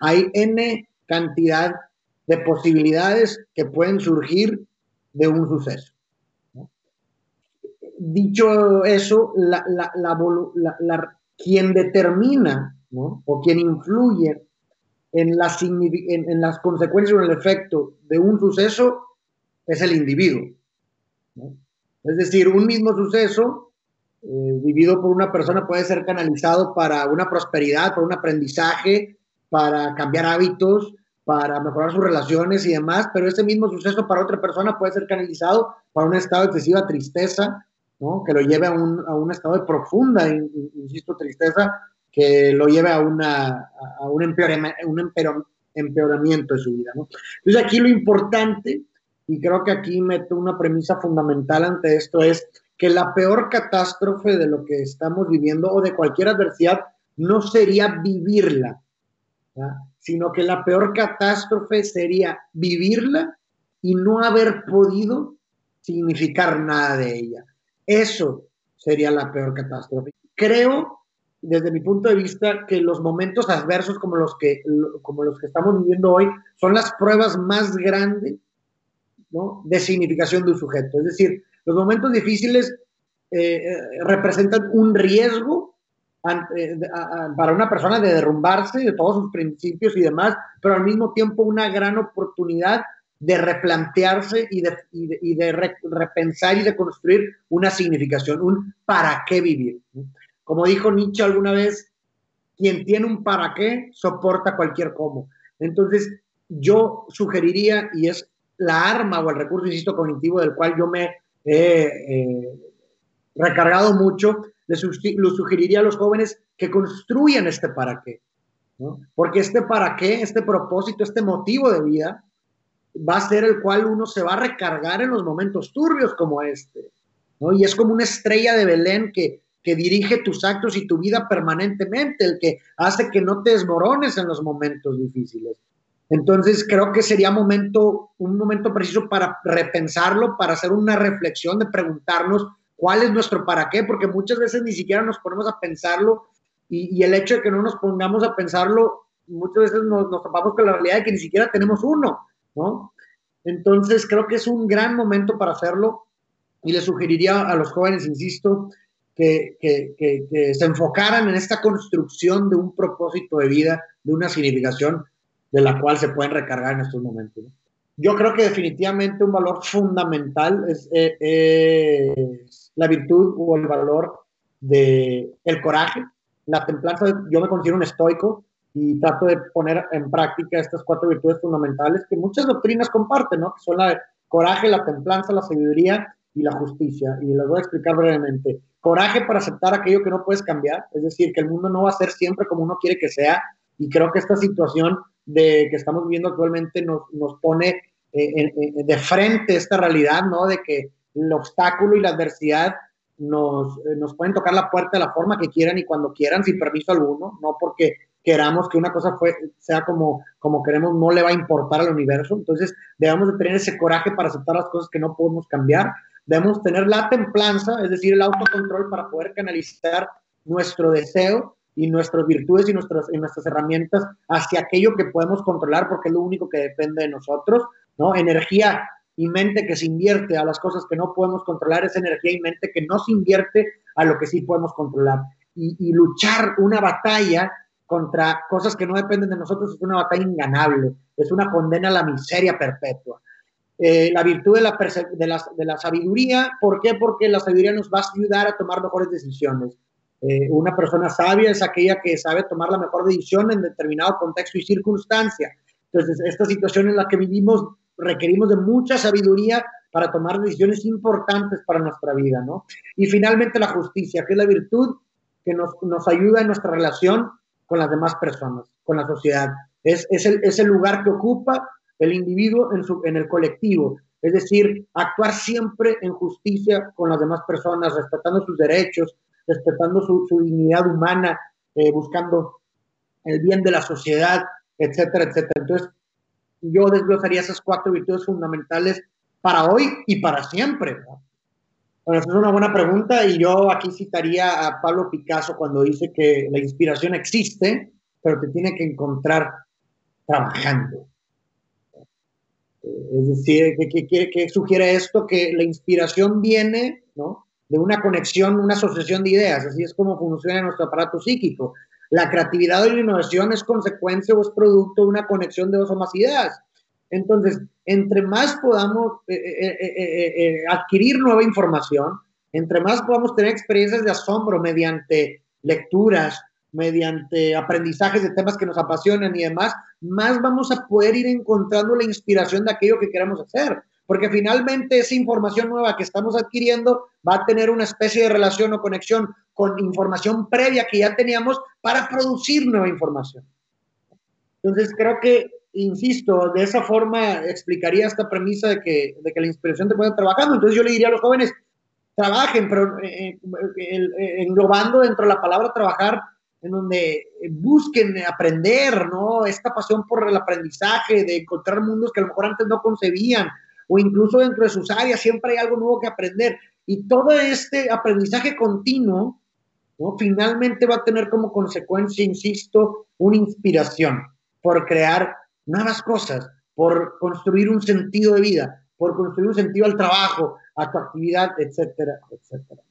Hay N cantidad de posibilidades que pueden surgir de un suceso. Dicho eso, la, quien determina o quien influye en, las consecuencias o en el efecto de un suceso es el individuo. Es decir, un mismo suceso eh, vivido por una persona puede ser canalizado para una prosperidad, para un aprendizaje, para cambiar hábitos, para mejorar sus relaciones y demás, pero ese mismo suceso para otra persona puede ser canalizado para un estado de excesiva tristeza, ¿no? que lo lleve a un, a un estado de profunda, insisto, tristeza, que lo lleve a, una, a un, un empeoramiento de su vida. ¿no? Entonces aquí lo importante, y creo que aquí meto una premisa fundamental ante esto, es que la peor catástrofe de lo que estamos viviendo o de cualquier adversidad no sería vivirla, sino que la peor catástrofe sería vivirla y no haber podido significar nada de ella. Eso sería la peor catástrofe. Creo, desde mi punto de vista, que los momentos adversos como los que, como los que estamos viviendo hoy son las pruebas más grandes de significación de un sujeto. Es decir, los momentos difíciles eh, eh, representan un riesgo para una persona de derrumbarse de todos sus principios y demás, pero al mismo tiempo una gran oportunidad de replantearse y de, y de, repensar y de construir una significación, un para qué vivir. Como dijo Nietzsche alguna vez, quien tiene un para qué soporta cualquier cómo. Entonces, yo sugeriría, y es la arma o el recurso, insisto, cognitivo del cual yo me he eh, recargado mucho, lo sugeriría a los jóvenes que construyan este para qué. Porque este para qué, este propósito, este motivo de vida, va a ser el cual uno se va a recargar en los momentos turbios como este. Y es como una estrella de Belén que, que dirige tus actos y tu vida permanentemente, el que hace que no te desmorones en los momentos difíciles. Entonces creo que sería momento, un momento preciso para repensarlo, para hacer una reflexión de preguntarnos cuál es nuestro para qué, porque muchas veces ni siquiera nos ponemos a pensarlo y, el hecho de que no nos pongamos a pensarlo, muchas veces nos, nos con la realidad de que ni siquiera tenemos uno, ¿no? Entonces creo que es un gran momento para hacerlo y le sugeriría a los jóvenes, insisto, que, que, que, se enfocaran en esta construcción de un propósito de vida, de una significación de la cual se pueden recargar en estos momentos. Yo creo que definitivamente un valor fundamental es, eh, la virtud o el valor de el coraje, la templanza. Yo me considero un estoico y trato de poner en práctica estas cuatro virtudes fundamentales que muchas doctrinas comparten, ¿no? Que son la coraje, la templanza, la sabiduría y la justicia. Y les voy a explicar brevemente. Coraje para aceptar aquello que no puedes cambiar, es decir, que el mundo no va a ser siempre como uno quiere que sea. Y creo que esta situación de que estamos viviendo actualmente nos, nos pone eh, de frente esta realidad, ¿no? De que el obstáculo y la adversidad nos, eh, nos pueden tocar la puerta de la forma que quieran y cuando quieran, sin permiso alguno, no porque queramos que una cosa fue, sea como, como queremos, no le va a importar al universo. Entonces, debemos de tener ese coraje para aceptar las cosas que no podemos cambiar. Debemos tener la templanza, es decir, el autocontrol para poder canalizar nuestro deseo y nuestras virtudes y nuestras, y nuestras herramientas hacia aquello que podemos controlar porque es lo único que depende de nosotros, ¿no? Energía y mente que se invierte a las cosas que no podemos controlar, esa energía y mente que no se invierte a lo que sí podemos controlar. Y, luchar una batalla contra cosas que no dependen de nosotros es una batalla inganable, es una condena a la miseria perpetua. Eh, la virtud de la, de, la, de la, sabiduría, ¿por qué? Porque la sabiduría nos va a ayudar a tomar mejores decisiones. Eh, una persona sabia es aquella que sabe tomar la mejor decisión en determinado contexto y circunstancia. Entonces, esta situación en la que vivimos requerimos de mucha sabiduría para tomar decisiones importantes para nuestra vida, ¿no? Y finalmente la justicia, que es la virtud que nos, nos ayuda en nuestra relación con las demás personas, con la sociedad. Es, es, el, es el lugar que ocupa el individuo en, su, en el colectivo, es decir, actuar siempre en justicia con las demás personas, respetando sus derechos, respetando su, su dignidad humana, eh, buscando el bien de la sociedad, etcétera, etcétera. Entonces, yo desglosaría esas cuatro virtudes fundamentales para hoy y para siempre. Bueno, esa es una buena pregunta y yo aquí citaría a Pablo Picasso cuando dice que la inspiración existe, pero te tiene que encontrar trabajando. Es decir, ¿qué, sugiere esto? Que la inspiración viene ¿no? de una conexión, una asociación de ideas. Así es como funciona nuestro aparato psíquico. La creatividad o la innovación es consecuencia o es producto de una conexión de dos o más ideas. Entonces, entre más podamos eh, eh, eh, adquirir nueva información, entre más podamos tener experiencias de asombro mediante lecturas, mediante aprendizajes de temas que nos apasionan y demás, más vamos a poder ir encontrando la inspiración de aquello que queramos hacer. Porque finalmente esa información nueva que estamos adquiriendo va a tener una especie de relación o conexión con información previa que ya teníamos para producir nueva información. Entonces creo que, insisto, de esa forma explicaría esta premisa de que, de que la inspiración te puede trabajando. Entonces yo le diría a los jóvenes, trabajen, pero eh, eh, englobando dentro de la palabra trabajar, en donde busquen aprender, ¿no? Esta pasión por el aprendizaje, de encontrar mundos que a lo mejor antes no concebían, o incluso dentro de sus áreas siempre hay algo nuevo que aprender. Y todo este aprendizaje continuo, ¿no? Finalmente va a tener como consecuencia, insisto, una inspiración por crear nuevas cosas, por construir un sentido de vida, por construir un sentido al trabajo, a tu actividad, etcétera, etcétera.